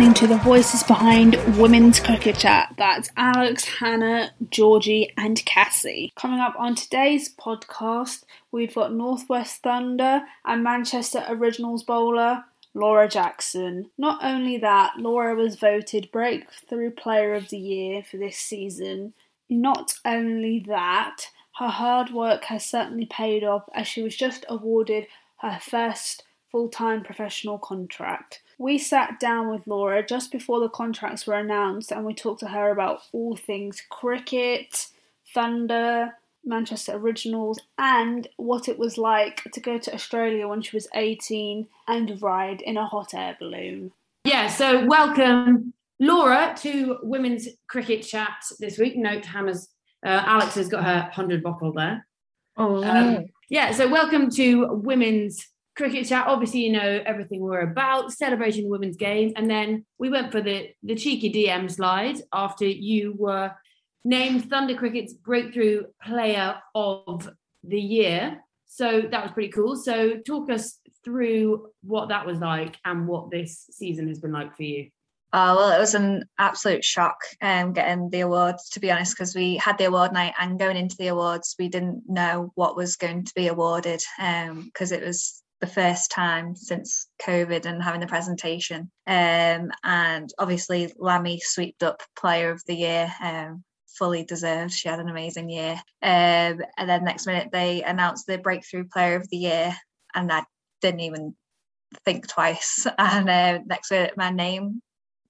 listening to the voices behind Women's Cricket Chat. That's Alex, Hannah, Georgie, and Cassie. Coming up on today's podcast, we've got Northwest Thunder and Manchester Originals bowler Laura Jackson. Not only that, Laura was voted Breakthrough Player of the Year for this season. Not only that, her hard work has certainly paid off as she was just awarded her first full time professional contract. We sat down with Laura just before the contracts were announced and we talked to her about all things cricket, Thunder, Manchester Originals, and what it was like to go to Australia when she was 18 and ride in a hot air balloon. Yeah, so welcome Laura to Women's Cricket Chat this week. Note Hammers, uh, Alex has got her 100 bottle there. Oh, um, yeah, so welcome to Women's Cricket Chat. Obviously, you know everything we're about, celebrating women's games. And then we went for the, the cheeky DM slide after you were named Thunder Cricket's Breakthrough Player of the Year. So that was pretty cool. So talk us through what that was like and what this season has been like for you. Oh well, it was an absolute shock um, getting the award, To be honest, because we had the award night and going into the awards, we didn't know what was going to be awarded because um, it was the first time since COVID and having the presentation. Um, and obviously, Lammy swept up Player of the Year. Um, fully deserved. She had an amazing year. Um, and then next minute they announced the breakthrough player of the year, and I didn't even think twice. And uh, next minute my name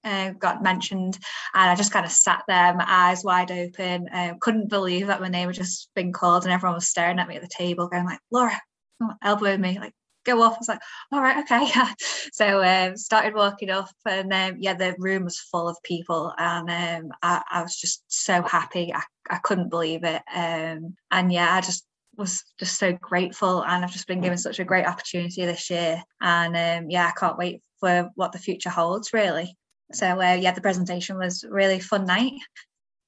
uh, got mentioned, and I just kind of sat there, my eyes wide open, uh, couldn't believe that my name had just been called, and everyone was staring at me at the table, going like, "Laura," elbowing me, like, go off. I was like, all right, okay. so um, started walking off, and um, yeah, the room was full of people, and um, I, I, was just so happy. I, I couldn't believe it, um, and yeah, I just was just so grateful, and I've just been given such a great opportunity this year, and um, yeah, I can't wait for what the future holds, really. So uh, yeah, the presentation was really fun night.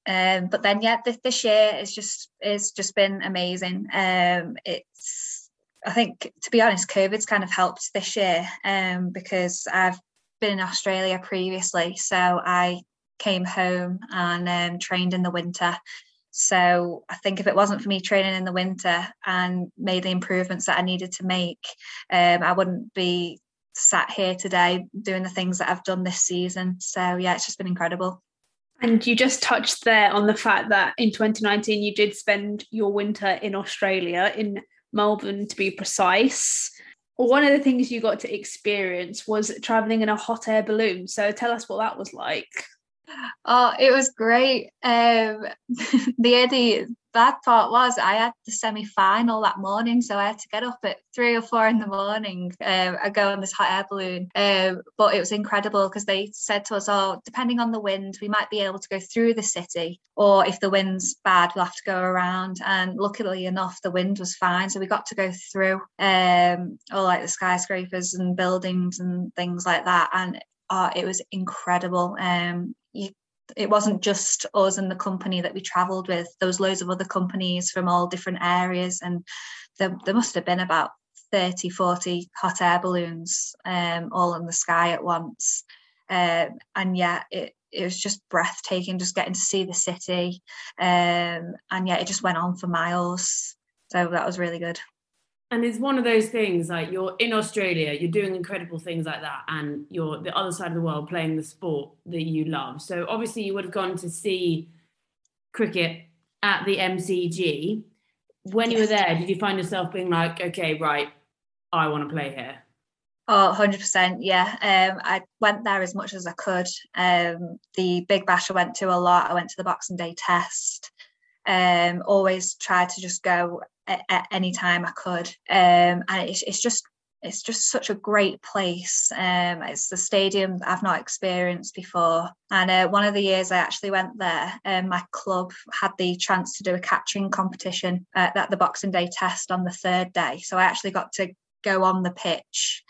Um, but then yeah, this, this year is just it's just been amazing. Um, it's I think, to be honest, COVID's kind of helped this year um, because I've been in Australia previously. So I came home and um, trained in the winter. So I think if it wasn't for me training in the winter and made the improvements that I needed to make, um, I wouldn't be sat here today doing the things that I've done this season. So yeah, it's just been incredible. And you just touched there on the fact that in 2019 you did spend your winter in Australia in Melbourne to be precise. One of the things you got to experience was traveling in a hot air balloon. So tell us what that was like. Oh, it was great. Um, the the bad part was I had the semi final that morning, so I had to get up at three or four in the morning um, and go on this hot air balloon. Um, but it was incredible because they said to us, "Oh, depending on the wind, we might be able to go through the city, or if the wind's bad, we'll have to go around." And luckily enough, the wind was fine, so we got to go through um, all like the skyscrapers and buildings and things like that, and oh, it was incredible. Um, you it wasn't just us and the company that we traveled with. There was loads of other companies from all different areas and there, there must have been about 30 40 hot air balloons um, all in the sky at once. Um, and yeah it it was just breathtaking just getting to see the city. Um, and yeah it just went on for miles. So that was really good and it's one of those things like you're in Australia, you're doing incredible things like that, and you're the other side of the world playing the sport that you love. So obviously, you would have gone to see cricket at the MCG. When you were there, did you find yourself being like, okay, right, I want to play here? Oh, 100%. Yeah. Um, I went there as much as I could. Um, the Big Bash I went to a lot. I went to the Boxing Day test. Um, always tried to just go at, at any time I could. Um, and it's, it's just it's just such a great place. Um, it's the stadium I've not experienced before. And uh, one of the years I actually went there, um, my club had the chance to do a catching competition uh, at the Boxing Day test on the third day. So I actually got to go on the pitch.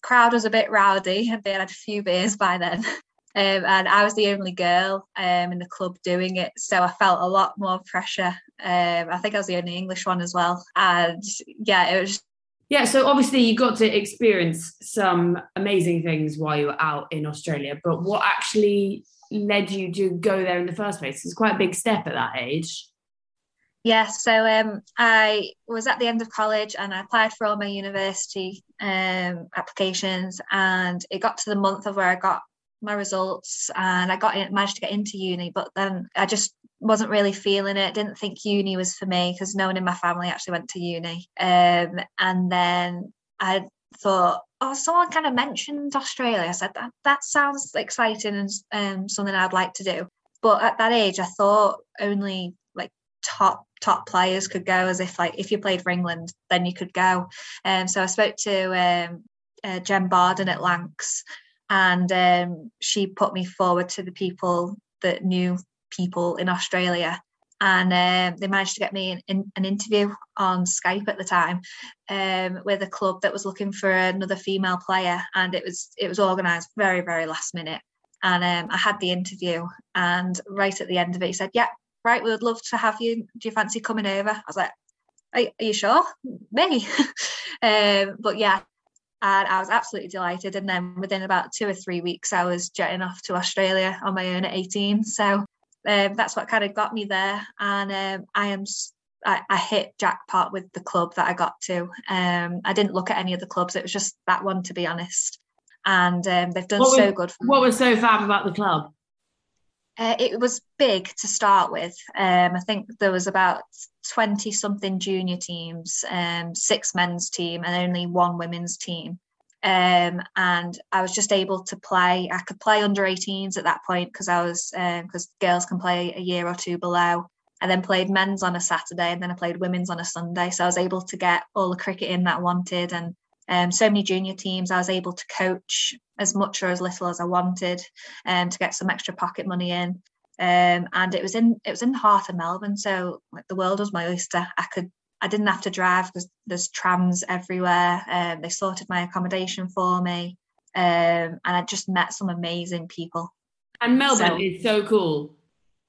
Crowd was a bit rowdy. And they had a few beers by then. Um, and I was the only girl um, in the club doing it, so I felt a lot more pressure. Um, I think I was the only English one as well, and yeah, it was Yeah, so obviously you got to experience some amazing things while you were out in Australia, but what actually led you to go there in the first place? It's quite a big step at that age. Yeah, so um, I was at the end of college and I applied for all my university um, applications, and it got to the month of where I got my results and I got in, managed to get into uni, but then I just wasn't really feeling it. Didn't think uni was for me because no one in my family actually went to uni. Um, and then I thought, oh, someone kind of mentioned Australia. I said that that sounds exciting and um, something I'd like to do. But at that age, I thought only like top top players could go. As if like if you played for England, then you could go. Um, so I spoke to um, uh, Jen Barden at Lancs, and um, she put me forward to the people that knew people in Australia. And um, they managed to get me in, in, an interview on Skype at the time um, with a club that was looking for another female player, and it was it was organised very very last minute. And um, I had the interview, and right at the end of it, he said, "Yeah, right, we would love to have you. Do you fancy coming over?" I was like, "Are, are you sure, me?" um, but yeah, and I was absolutely delighted. And then within about two or three weeks, I was jetting off to Australia on my own at 18. So um, that's what kind of got me there. And um, I am I, I, hit jackpot with the club that I got to. Um, I didn't look at any of the clubs; it was just that one, to be honest. And um, they've done what so was, good. what was so fab about the club? Uh, it was big to start with. Um, I think there was about twenty something junior teams, um, six men's team, and only one women's team. Um, and I was just able to play. I could play under 18s at that point because I was because um, girls can play a year or two below. I then played men's on a Saturday, and then I played women's on a Sunday. So I was able to get all the cricket in that I wanted, and um, so many junior teams. I was able to coach as much or as little as I wanted, um, to get some extra pocket money in. Um, and it was in it was in the heart of Melbourne, so like the world was my oyster. I could I didn't have to drive because there's trams everywhere. Um, they sorted my accommodation for me, um, and I just met some amazing people. And Melbourne so, is so cool.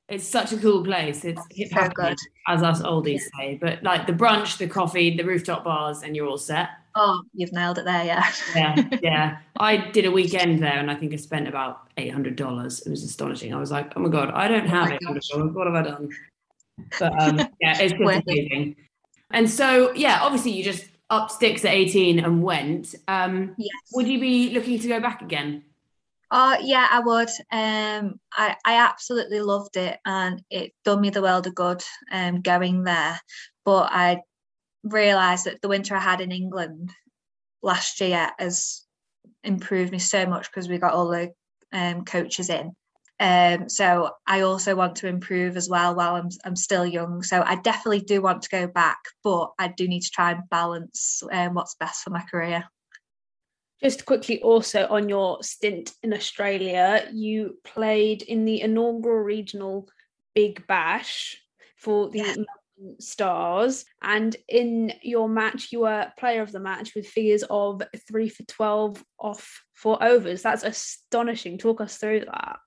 It's such a cool place. It's so good, as us oldies yeah. say. But like the brunch, the coffee, the rooftop bars, and you're all set. Oh, you've nailed it there, yeah. yeah, yeah. I did a weekend there, and I think I spent about eight hundred dollars. It was astonishing. I was like, oh my god, I don't have oh eight hundred dollars. What have I done? But um, yeah, it's just amazing. And so, yeah, obviously you just up sticks at 18 and went. Um, yes. Would you be looking to go back again? Oh yeah, I would. Um, I I absolutely loved it, and it done me the world of good um, going there. But I realised that the winter I had in England last year has improved me so much because we got all the um, coaches in, um, so I also want to improve as well while I'm, I'm still young. So I definitely do want to go back, but I do need to try and balance um, what's best for my career. Just quickly, also on your stint in Australia, you played in the inaugural regional Big Bash for the yeah. Stars, and in your match, you were player of the match with figures of three for 12 off four overs. That's astonishing. Talk us through that.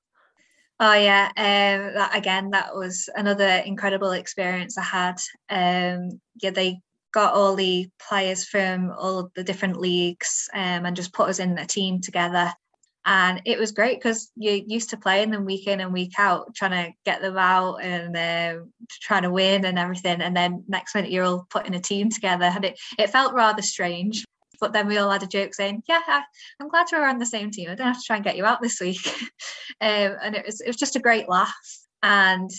Oh yeah, um, that again, that was another incredible experience I had. Um, yeah, they got all the players from all the different leagues um, and just put us in a team together. And it was great because you're used to playing them week in and week out, trying to get them out and uh, trying to win and everything. And then next minute you're all putting a team together, and it it felt rather strange. But then we all had a joke saying, "Yeah, I, am glad we're on the same team. I don't have to try and get you out this week." um, and it was it was just a great laugh, and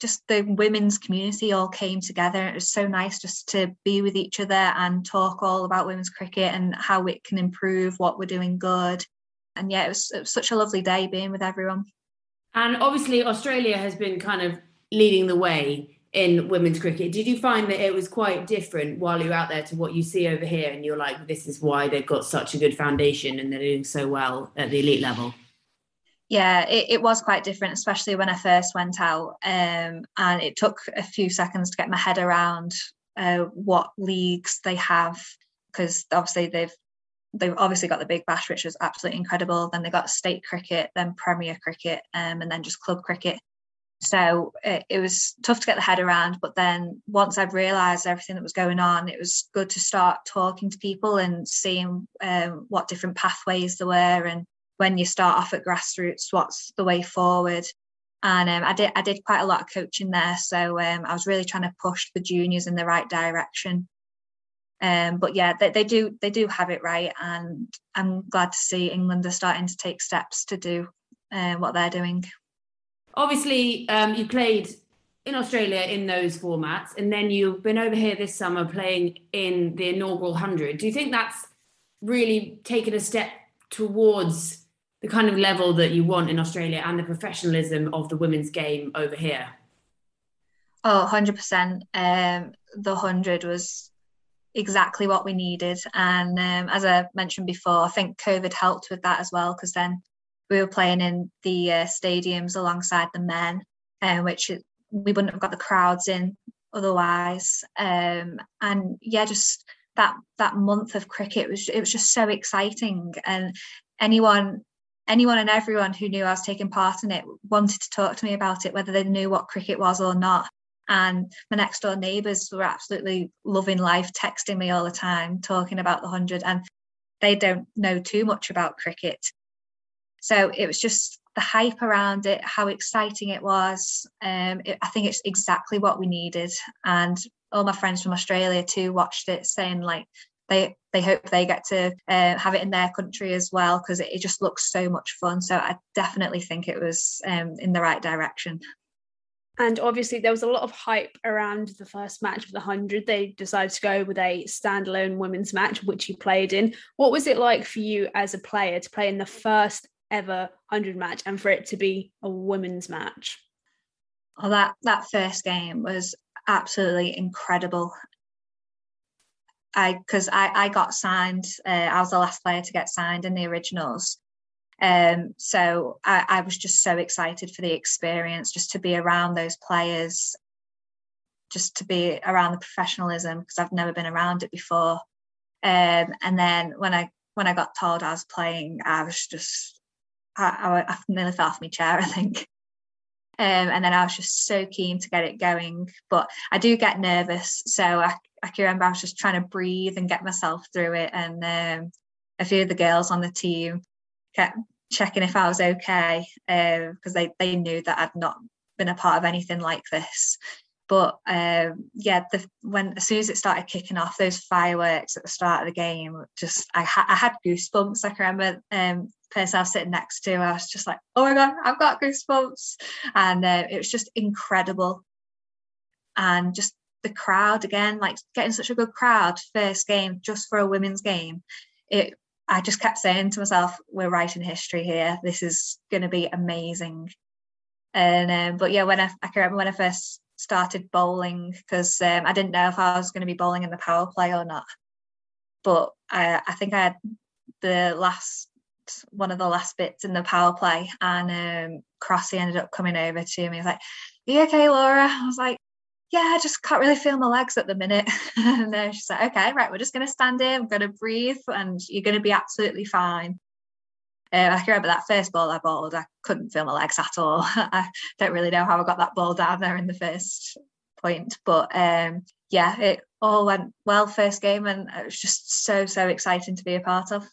just the women's community all came together. It was so nice just to be with each other and talk all about women's cricket and how it can improve, what we're doing good. And yeah, it was, it was such a lovely day being with everyone. And obviously, Australia has been kind of leading the way in women's cricket. Did you find that it was quite different while you're out there to what you see over here? And you're like, this is why they've got such a good foundation and they're doing so well at the elite level. Yeah, it, it was quite different, especially when I first went out. Um, and it took a few seconds to get my head around uh, what leagues they have, because obviously they've they've obviously got the Big Bash, which was absolutely incredible. Then they got state cricket, then Premier cricket, um, and then just club cricket So it, it, was tough to get the head around. But then once I'd realised everything that was going on, it was good to start talking to people and seeing um, what different pathways there were, and when you start off at grassroots, what's the way forward. And um, I did I did quite a lot of coaching there, so um, I was really trying to push the juniors in the right direction. Um, but yeah, they, they do they do have it right, and I'm glad to see England are starting to take steps to do uh, what they're doing. Obviously, um, you played in Australia in those formats, and then you've been over here this summer playing in the inaugural hundred. Do you think that's really taken a step towards the kind of level that you want in Australia and the professionalism of the women's game over here? Oh, 100%. Um, the 100 was exactly what we needed. And um, as I mentioned before, I think COVID helped with that as well, because then we were playing in the uh, stadiums alongside the men, uh, which we wouldn't have got the crowds in otherwise. Um, and yeah, just that that month of cricket was it was just so exciting, and anyone anyone and everyone who knew I was taking part in it wanted to talk to me about it, whether they knew what cricket was or not. And my next door neighbours were absolutely loving life, texting me all the time, talking about the 100. And they don't know too much about cricket. So it was just the hype around it, how exciting it was. Um, it, I think it's exactly what we needed. And all my friends from Australia too watched it, saying like they they hope they get to uh, have it in their country as well because it, it, just looks so much fun. So I definitely think it was um, in the right direction. And obviously, there was a lot of hype around the first match of the 100. They decided to go with a standalone women's match, which you played in. What was it like for you as a player to play in the first ever 100 match and for it to be a women's match? Well, that, that first game was absolutely incredible. I because I, I got signed. Uh, I was the last player to get signed in the originals, um, so I, I was just so excited for the experience, just to be around those players, just to be around the professionalism because I've never been around it before. Um, and then when I when I got told I was playing, I was just I, I, I nearly fell off my chair. I think. Um, and then I was just so keen to get it going. But I do get nervous, so I, I can remember I was just trying to breathe and get myself through it. And um, a few of the girls on the team kept checking if I was okay because um, they, they knew that I'd not been a part of anything like this. But um, yeah, the, when as soon as it started kicking off, those fireworks at the start of the game, just I, ha- I had goosebumps. I remember um, person I was sitting next to, I was just like, oh my god, I've got goosebumps, and uh, it was just incredible. And just the crowd again, like getting such a good crowd first game just for a women's game. It I just kept saying to myself, we're writing history here. This is going to be amazing. And um, but yeah, when I, I can remember when I first started bowling because um, I didn't know if I was going to be bowling in the power play or not. But I, I think I had the last one of the last bits in the power play, and um, Crossy ended up coming over to me. He was like, "Are you okay, Laura?" I was like, yeah, I just can't really feel my legs at the minute. and then she's like, okay, right, we're just going to stand here, I'm going to breathe, and you're going to be absolutely fine. Um, I can remember that first ball I bowled, I couldn't feel my legs at all. I don't really know how I got that ball down there in the first point, but um, yeah, it all went well first game, and it was just so so exciting to be a part of.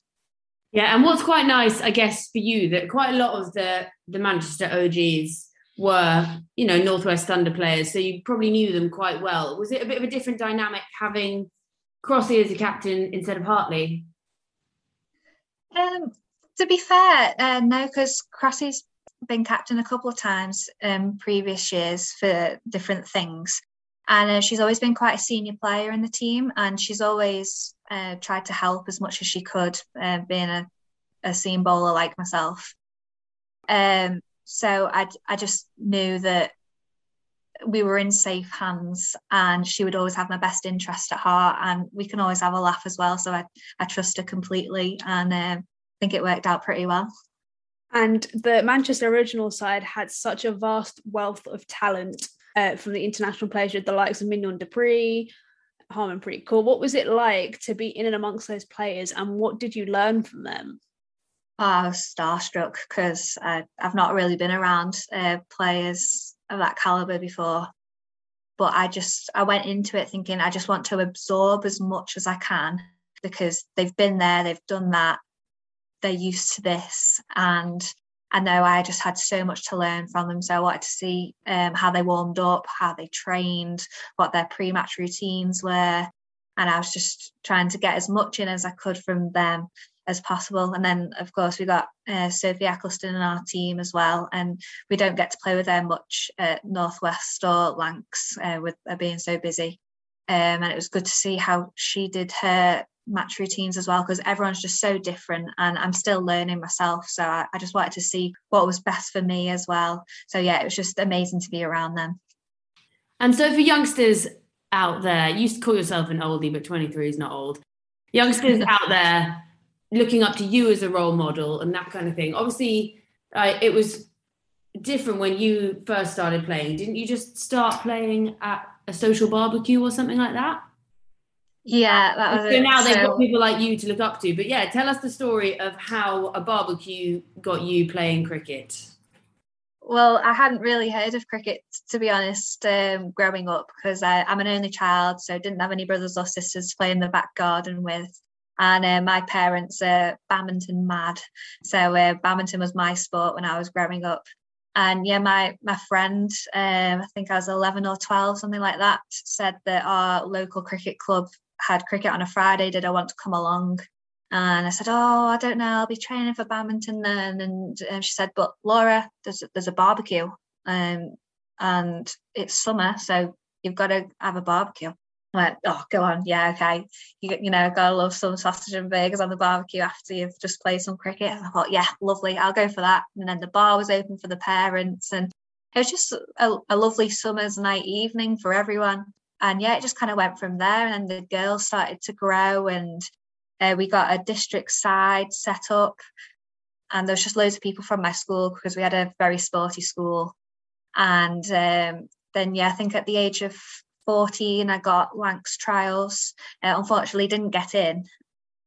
Yeah, and what's quite nice, I guess, for you that quite a lot of the the Manchester OGs were, you know, Northwest Thunder players, so you probably knew them quite well. Was it a bit of a different dynamic having Crossy as a captain instead of Hartley? Um, to be fair, uh, no, because Crossy's been captain a couple of times um, previous years for different things. And uh, she's always been quite a senior player in the team, and she's always uh, tried to help as much as she could, uh, being a, a seam bowler like myself. Um, so I, I just knew that we were in safe hands and she would always have my best interest at heart and we can always have a laugh as well. So I, I trust her completely and um, think it worked out pretty well. And the Manchester original side had such a vast wealth of talent uh, from the international players, the likes of Mignon du Preez, Harmanpreet Kaur. What was it like to be in and amongst those players and what did you learn from them? I was starstruck because I've not really been around uh, players of that caliber before. But I just I went into it thinking I just want to absorb as much as I can because they've been there, they've done that, they're used to this, and I know I just had so much to learn from them. So I wanted to see um, how they warmed up, how they trained, what their pre-match routines were, and I was just trying to get as much in as I could from them as possible. And then, of course, we got uh, Sophie Ecclestone in our team as well, and we don't get to play with her much at Northwest or Lancs uh, with her being so busy. Um, and it was good to see how she did her match routines as well because everyone's just so different and I'm still learning myself so I, I, just wanted to see what was best for me as well so yeah it was just amazing to be around them and so for youngsters out there you used to call yourself an oldie but 23 is not old youngsters out there looking up to you as a role model and that kind of thing. Obviously, uh, it was different when you first started playing. Didn't you just start playing at a social barbecue or something like that? Yeah, that was so it. now they've so, got people like you to look up to. But yeah, tell us the story of how a barbecue got you playing cricket. Well, I hadn't really heard of cricket to be honest, um, growing up because I'm an only child, so didn't have any brothers or sisters to play in the back garden with and uh, my parents are badminton mad so uh, badminton was my sport when i was growing up and yeah my my friend um, i think i was 11 or 12 something like that said that our local cricket club had cricket on a friday did i want to come along and i said oh i don't know i'll be training for badminton then and, and she said but laura there's there's a barbecue um, and it's summer so you've got to have a barbecue I went, oh, go on, yeah, okay. You, you know, gotta love some sausage and burgers on the barbecue after you've just played some cricket. I thought, yeah, lovely, I'll go for that. And then the bar was open for the parents, and it was just a, a lovely summer's night evening for everyone. And yeah, it just kind of went from there. And then the girls started to grow, and uh, we got a district side set up. And there was just loads of people from my school because we had a very sporty school. And um, then, yeah, I think at the age of 14, I got Lancs trials. Uh, unfortunately, didn't get in,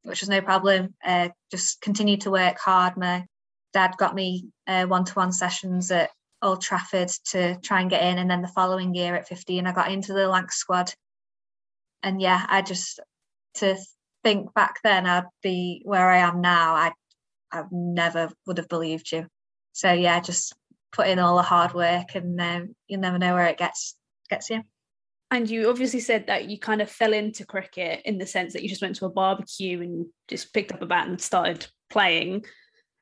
which was no problem. Uh, just continued to work hard. My dad got me one to one sessions at Old Trafford to try and get in. And then the following year at 15, I got into the Lancs squad. And yeah, I just, to think back then I'd be where I am now, I, I never would have believed you. So yeah, just put in all the hard work and um, you never know where it gets gets you. And you obviously said that you kind of fell into cricket in the sense that you just went to a barbecue and just picked up a bat and started playing.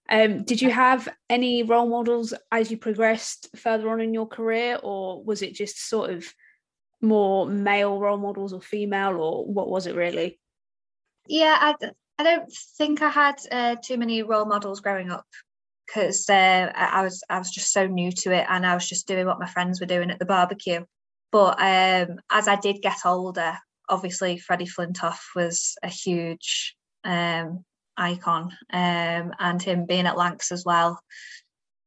Um, did you have any role models as you progressed further on in your career, or was it just sort of more male role models or female, or what was it really? Yeah, I, I don't think I had uh, too many role models growing up because uh, I was I was just so new to it, and I was just doing what my friends were doing at the barbecue. But um, as I did get older, obviously Freddie Flintoff was a huge um, icon, um, and him being at Lancs as well.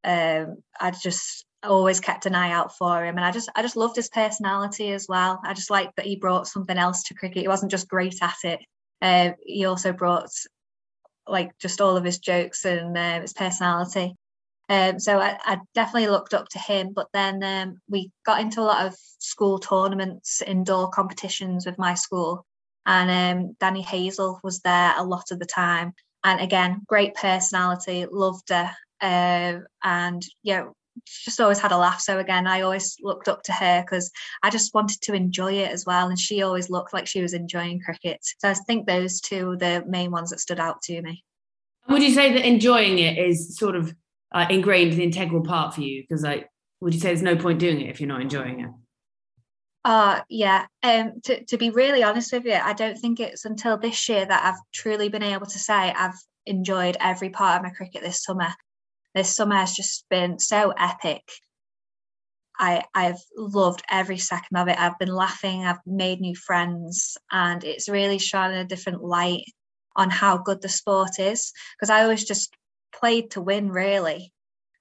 Um, I just always kept an eye out for him, and I just I just loved his personality as well. I just liked that he brought something else to cricket. He wasn't just great at it. Uh, he also brought like just all of his jokes and uh, his personality. Um, so I, I, definitely looked up to him. But then um, we got into a lot of school tournaments, indoor competitions with my school, and um, Danni Hazell was there a lot of the time. And again, great personality, loved her, uh, and yeah, just always had a laugh. So again, I always looked up to her because I just wanted to enjoy it as well, and she always looked like she was enjoying cricket. So I think those two are the main ones that stood out to me. Would you say that enjoying it is sort of uh, ingrained the integral part for you? Because like, would you say there's no point doing it if you're not enjoying it? Uh yeah. Um to, to be really honest with you, I don't think it's until this year that I've truly been able to say I've enjoyed every part of my cricket this summer. This summer has just been so epic. I I've loved every second of it. I've been laughing, I've made new friends, and it's really shone a different light on how good the sport is. Because I always just played to win really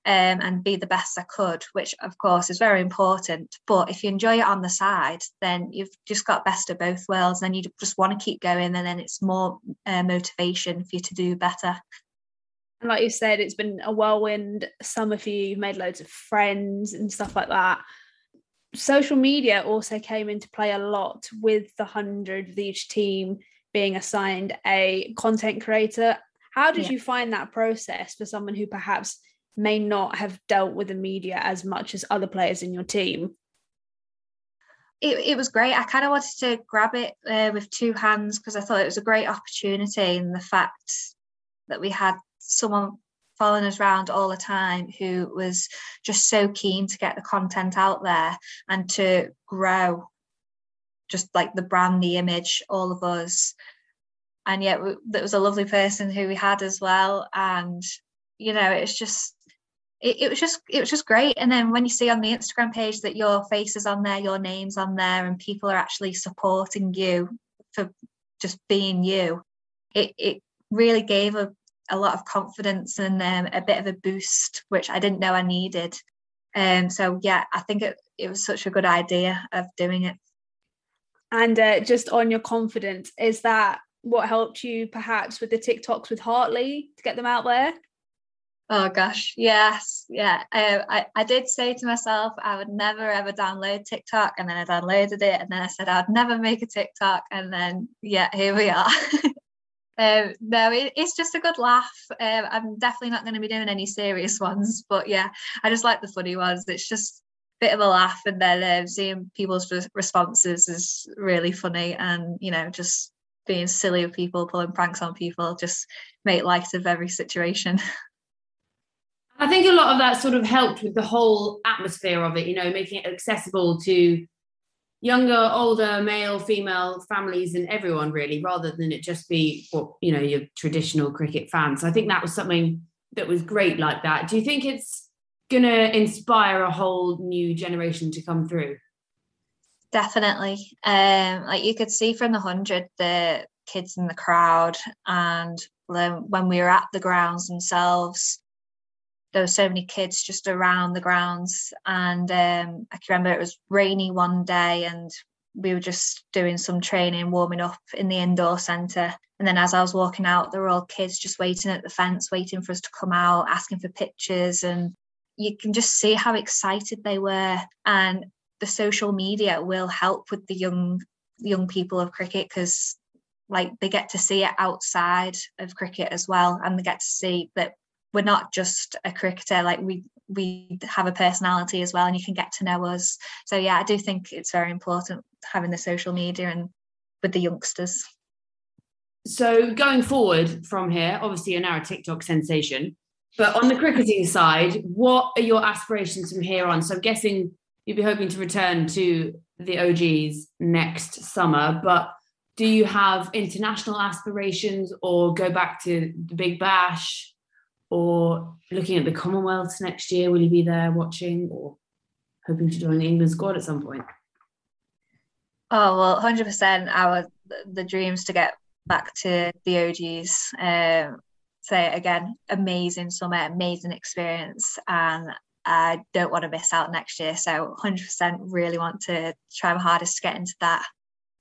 um, and be the best I could, which of course is very important. But if you enjoy it on the side, then you've just got best of both worlds. And you just want to keep going, and then it's more uh, motivation for you to do better. And like you said, it's been a whirlwind summer for you. You've made loads of friends and stuff like that. Social media also came into play a lot with the 100 of each team being assigned a content creator. How did yeah. you find that process for someone who perhaps may not have dealt with the media as much as other players in your team? It, it was great. I kind of wanted to grab it uh, with two hands because I thought it was a great opportunity. And the fact that we had someone following us around all the time who was just so keen to get the content out there and to grow just like the brand, the image, all of us. And yet, there was a lovely person who we had as well. And, you know, it's just, it, it was just it was just great. And then when you see on the instagram page that your face is on there your name's on there and people are actually supporting you for just being you it it really gave a, a lot of confidence and um, a bit of a boost which i didn't know i needed. Um so yeah i think it, it was such a good idea of doing it. And uh, just on your confidence is that what helped you perhaps with the tiktoks with hartley to get them out there Oh gosh, yes, yeah. I, I, I did say to myself I would never ever download TikTok, and then I downloaded it, and then I said I'd never make a TikTok, and then yeah, here we are. um, no, it, it's just a good laugh. Um, I'm definitely not going to be doing any serious ones, but yeah, I just like the funny ones. It's just a bit of a laugh, and then um, seeing people's responses is really funny, and you know, just being silly with people, pulling pranks on people, just make light of every situation. I think a lot of that sort of helped with the whole atmosphere of it, you know, making it accessible to younger, older, male, female families and everyone really, rather than it just be what, you know, your traditional cricket fans. So I think that was something that was great like that. Do you think it's going to inspire a whole new generation to come through? Definitely. Um, like you could see from the 100, the kids in the crowd and when we were at the grounds themselves, there were so many kids just around the grounds and um, i can remember it was rainy one day and we were just doing some training warming up in the indoor centre. And then as i was walking out there were all kids just waiting at the fence waiting for us to come out asking for pictures and you can just see how excited they were. And the social media will help with the young young people of cricket because like they get to see it outside of cricket as well and they get to see that we're not just a cricketer like we we have a personality as well and you can get to know us. So yeah i do think it's very important having the social media and with the youngsters. So going forward from here obviously you're now a tiktok sensation but on the cricketing side what are your aspirations from here on? So i'm guessing you'd be hoping to return to the og's next summer but do you have international aspirations or go back to the big bash or looking at the Commonwealths next year? Will you be there watching or hoping to join the England squad at some point? Oh well, hundred percent. Our the dreams to get back to the OGs. Um, say again, amazing summer, amazing experience, and I don't want to miss out next year. So, hundred percent, really want to try my hardest to get into that.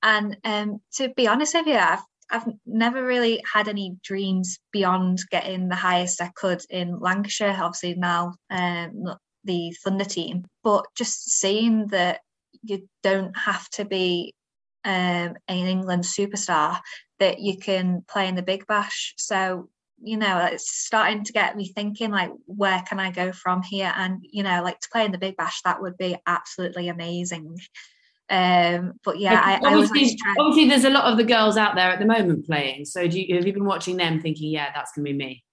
And um, to be honest with you, I've I've never really had any dreams beyond getting the highest I could in Lancashire. Obviously now um, the Thunder team, but just seeing that you don't have to be um, an England superstar, that you can play in the Big Bash. So you know, it's starting to get me thinking like, where can I go from here? And you know, like to play in the Big Bash, that would be absolutely amazing. Um, but yeah, I, obviously, I obviously there's a lot of the girls out there at the moment playing. So do you, have you been watching them thinking, yeah, that's gonna be me?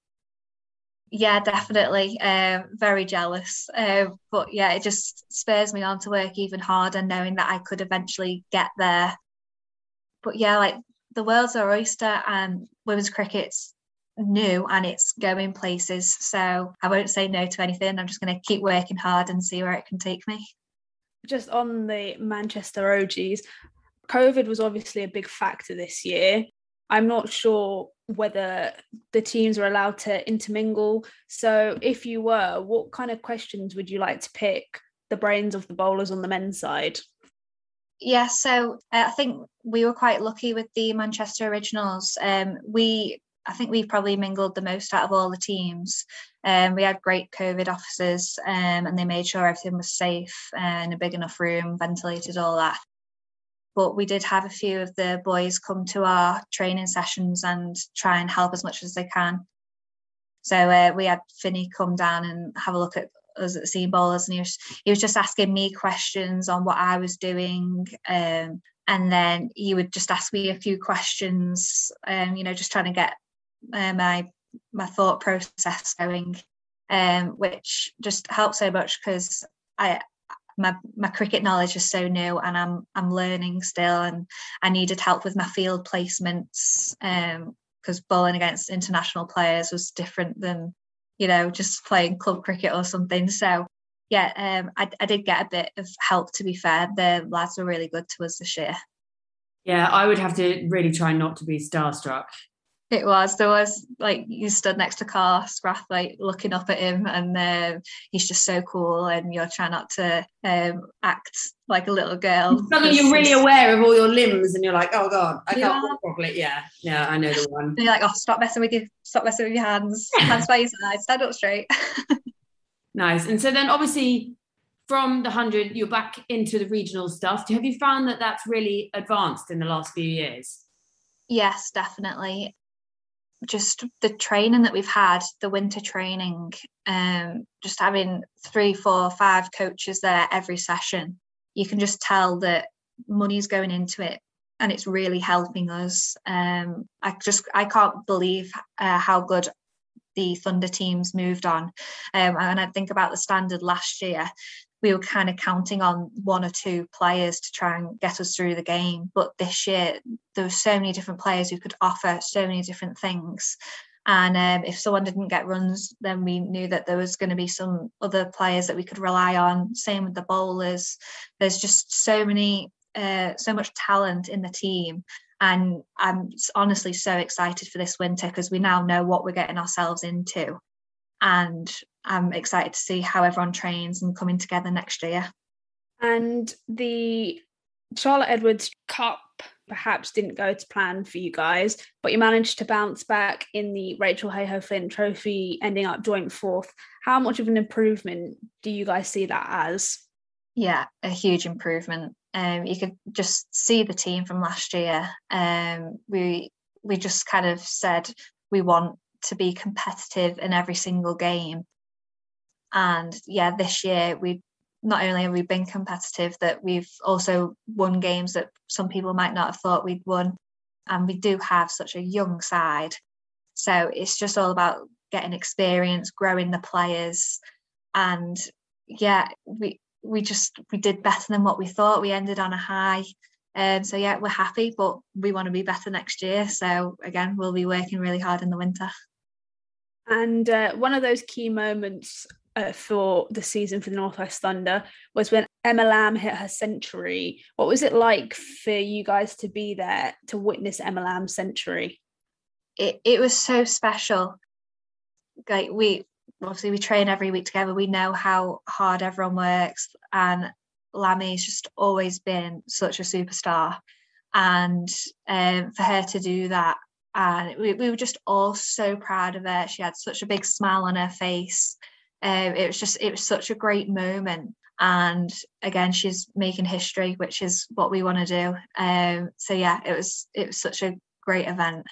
Yeah, definitely. Um, very jealous. Uh, but yeah, it just spurs me on to work even harder, knowing that I could eventually get there. But yeah, like the world's our oyster, and women's cricket's new and it's going places. So I won't say no to anything. I'm just going to keep working hard and see where it can take me just on the Manchester OGs, COVID was obviously a big factor this year. I'm not sure whether the teams are allowed to intermingle. So, if you were, what kind of questions would you like to pick the brains of the bowlers on the men's side? Yeah, so uh, I think we were quite lucky with the Manchester Originals. Um, we I think we've probably mingled the most out of all the teams. Um, we had great COVID officers, um, and they made sure everything was safe and a big enough room, ventilated, all that. But we did have a few of the boys come to our training sessions and try and help as much as they can. So uh, we had Finney come down and have a look at us at the Seam Bowlers, and he was he was just asking me questions on what I was doing, um, and then he would just ask me a few questions, um, you know, just trying to get uh, my my thought process going, um, which just helped so much because I my my cricket knowledge is so new and I'm I'm learning still and I needed help with my field placements um because um, bowling against international players was different than you know just playing club cricket or something. So yeah um, I, I did get a bit of help to be fair. The lads were really good to us this year. Yeah I would have to really try not to be starstruck it was. There was like you stood next to Carlos Brathwaite, like looking up at him, and um, he's just so cool. And you're trying not to um, act like a little girl. Suddenly, you're really aware of all your limbs, and you're like, "Oh God, I yeah. can't walk properly." Yeah, yeah, I know the one. And you're like, "Oh, stop messing with you! Stop messing with your hands. Hands by your side. Stand up straight." nice. And so then, obviously, from the hundred, you're back into the regional stuff. Have you found that that's really advanced in the last few years? Yes, definitely just the training that we've had, the winter training, um, just having three, four, five coaches there every session, you can just tell that money's going into it and it's really helping us. Um, I just I can't believe uh, how good the Thunder teams moved on. Um, and I think about the standard last year, we were kind of counting on one or two players to try and get us through the game. But this year, there were so many different players who could offer so many different things. And um, if someone didn't get runs, then we knew that there was going to be some other players that we could rely on. Same with the bowlers. There's just so many, uh, so much talent in the team. And I'm honestly so excited for this winter because we now know what we're getting ourselves into. And I'm excited to see how everyone trains and coming together next year. And the Charlotte Edwards Cup perhaps didn't go to plan for you guys, but you managed to bounce back in the Rachel Heyhoe Flint Trophy, ending up joint fourth. How much of an improvement do you guys see that as? Yeah, a huge improvement. Um, you could just see the team from last year. Um, we we just kind of said we want to be competitive in every single game and yeah, this year we not only have we been competitive, that we've also won games that some people might not have thought we'd won. And we do have such a young side. So it's just all about getting experience, growing the players. And yeah, we we just we did better than what we thought. We ended on a high. Um, so yeah, we're happy, but we want to be better next year. So again, we'll be working really hard in the winter. And uh, one of those key moments uh, for the season for the Northwest Thunder was when Emma Lamb hit her century. What was it like for you guys to be there to witness Emma Lamb's century? It it was so special. Like we obviously we train every week together. We know how hard everyone works, and Lammy's just always been such a superstar. And um, for her to do that, and we, we were just all so proud of her. She had such a big smile on her face um, it was just it was such a great moment. And again she's making history which is what we want to do. Um, so yeah it was it was such a great event.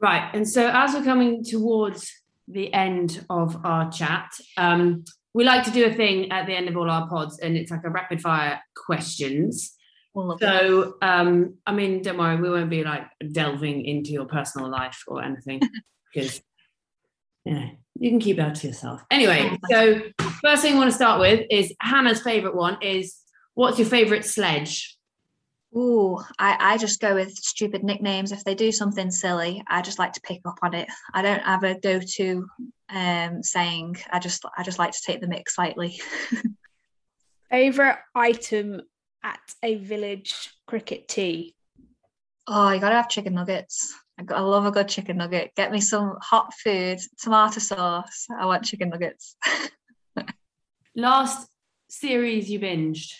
Right and so as we're coming towards the end of our chat um, we like to do a thing at the end of all our pods and it's like a rapid fire questions. So um, i mean don't worry we won't be like delving into your personal life or anything because yeah, you can keep that to yourself. Anyway, so first thing I want to start with is Hannah's favorite one is what's your favorite sledge? Ooh, I, I just go with stupid nicknames. If they do something silly, I just like to pick up on it. I don't have a go-to um, saying. I just I just like to take the mix slightly. favorite item at a village cricket tea? Oh, you gotta have chicken nuggets. I love a good chicken nugget. Get me some hot food, tomato sauce. I want chicken nuggets. Last series you binged?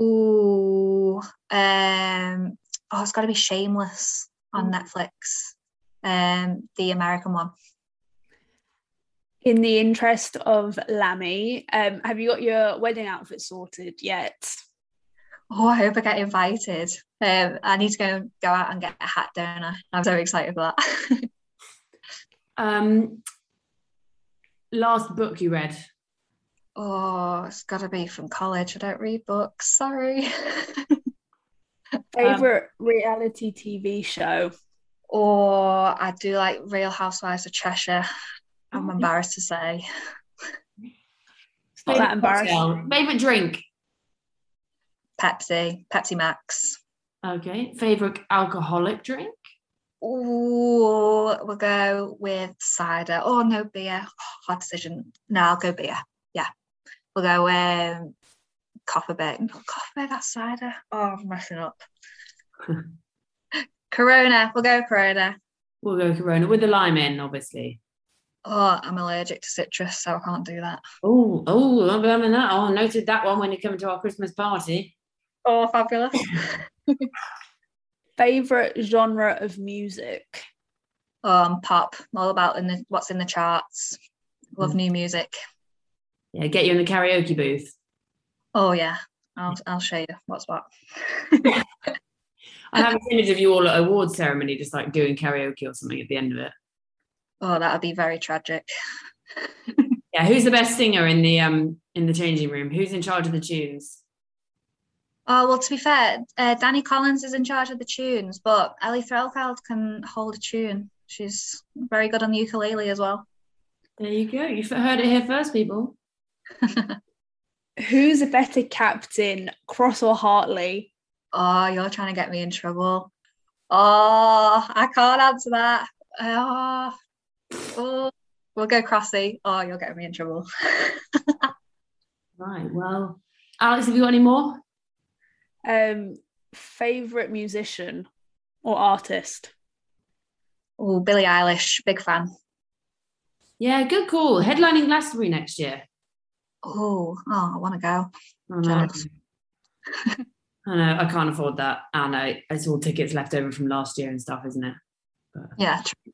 Ooh, um, oh, it's got to be Shameless on mm. Netflix. um, the American one. In the interest of Lammy, um, have you got your wedding outfit sorted yet? Oh, I hope I get invited. Um, I need to go go out and get a hat, don't I? I'm so excited for that. um, last book you read? Oh, it's got to be from college. I don't read books. Sorry. Favorite um, reality TV show? Or I do like Real Housewives of Cheshire. I'm oh, embarrassed to say. It's not that embarrassing. Favorite drink? Pepsi, Pepsi Max. Okay. Favorite alcoholic drink? Oh, we'll go with cider. Oh no, beer. Oh, hard decision. No, I'll go beer. Yeah, we'll go um, coffee bag. No, coffee. That's cider. Oh, I'm messing up. Corona. We'll go Corona. We'll go Corona with the lime in, obviously. Oh, I'm allergic to citrus, so I can't do that. Oh, oh, I'm that. Oh, I noted that one when you come to our Christmas party. Oh, fabulous. Favorite genre of music? Um, pop. All about in the, what's in the charts. Love mm. new music. Yeah, get you in the karaoke booth. Oh yeah, I'll I'll show you what's what. I have an image of you all at awards ceremony, just like doing karaoke or something at the end of it. Oh, that would be very tragic. yeah, who's the best singer in the um in the changing room? Who's in charge of the tunes? Oh well, to be fair, uh, Danny Collins is in charge of the tunes, but Ellie Threlkeld can hold a tune. She's very good on the ukulele as well. There you go. You've heard it here first, people. Who's a better captain, Cross or Hartley? Oh, you're trying to get me in trouble. Oh, I can't answer that. Oh, oh. we'll go Crossy. Oh, you're getting me in trouble. right. Well, Alex, have you got any more? Um, favorite musician or artist? Oh, Billie Eilish, big fan. Yeah, good call. Headlining Glastonbury next year. Oh, oh, I want to go. I know. I know. I can't afford that. And I. It's all tickets left over from last year and stuff, isn't it? But... Yeah. True.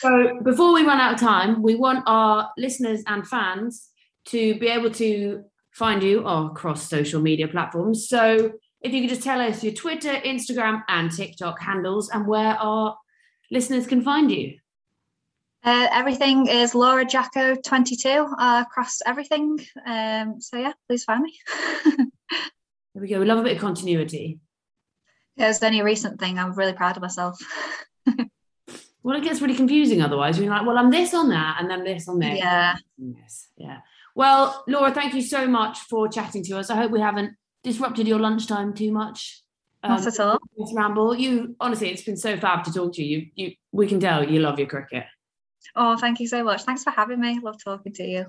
So before we run out of time, we want our listeners and fans to be able to find you across social media platforms. So if you could just tell us your Twitter, Instagram, and TikTok handles and where our listeners can find you. Uh, everything is Laura Jacko 22 uh, across everything. Um, so, yeah, please find me. there we go. We love a bit of continuity. Yeah, it's only a recent thing. I'm really proud of myself. well, it gets really confusing otherwise. You're like, well, I'm this on that, and then this on this. Yeah. Yes. Yeah. Well, Laura, thank you so much for chatting to us. I hope we haven't disrupted your lunchtime too much. Um, Not at all. Ramble. You honestly, it's been so fab to talk to you. You, you, we can tell you love your cricket. Oh, thank you so much. Thanks for having me. Love talking to you.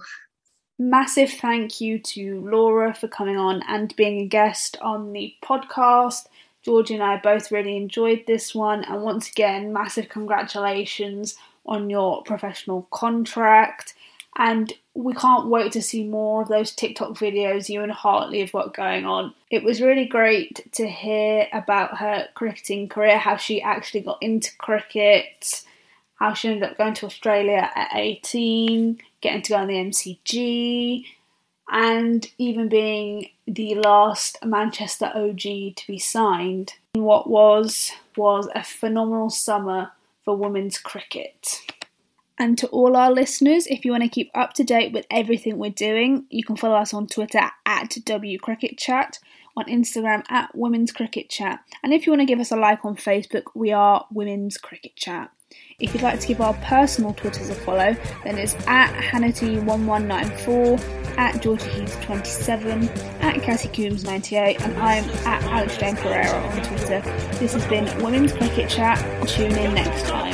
Massive thank you to Laura for coming on and being a guest on the podcast. Georgie and I both really enjoyed this one, and once again, massive congratulations on your professional contract and we can't wait to see more of those TikTok videos you and Hartley have got going on. It was really great to hear about her cricketing career, how she actually got into cricket, how she ended up going to Australia at 18, getting to go on the MCG, and even being the last Manchester OG to be signed. in What was was a phenomenal summer for women's cricket. And to all our listeners, if you want to keep up to date with everything we're doing, you can follow us on Twitter at W Cricket Chat, on Instagram at Women's Cricket Chat, and if you want to give us a like on Facebook, we are Women's Cricket Chat. If you'd like to give our personal Twitters a follow, then it's at Hannity1194, at Georgie Heath27, at Cassie Coombs98, and I'm at Alex Jane Pereira on Twitter. This has been Women's Cricket Chat. Tune in next time.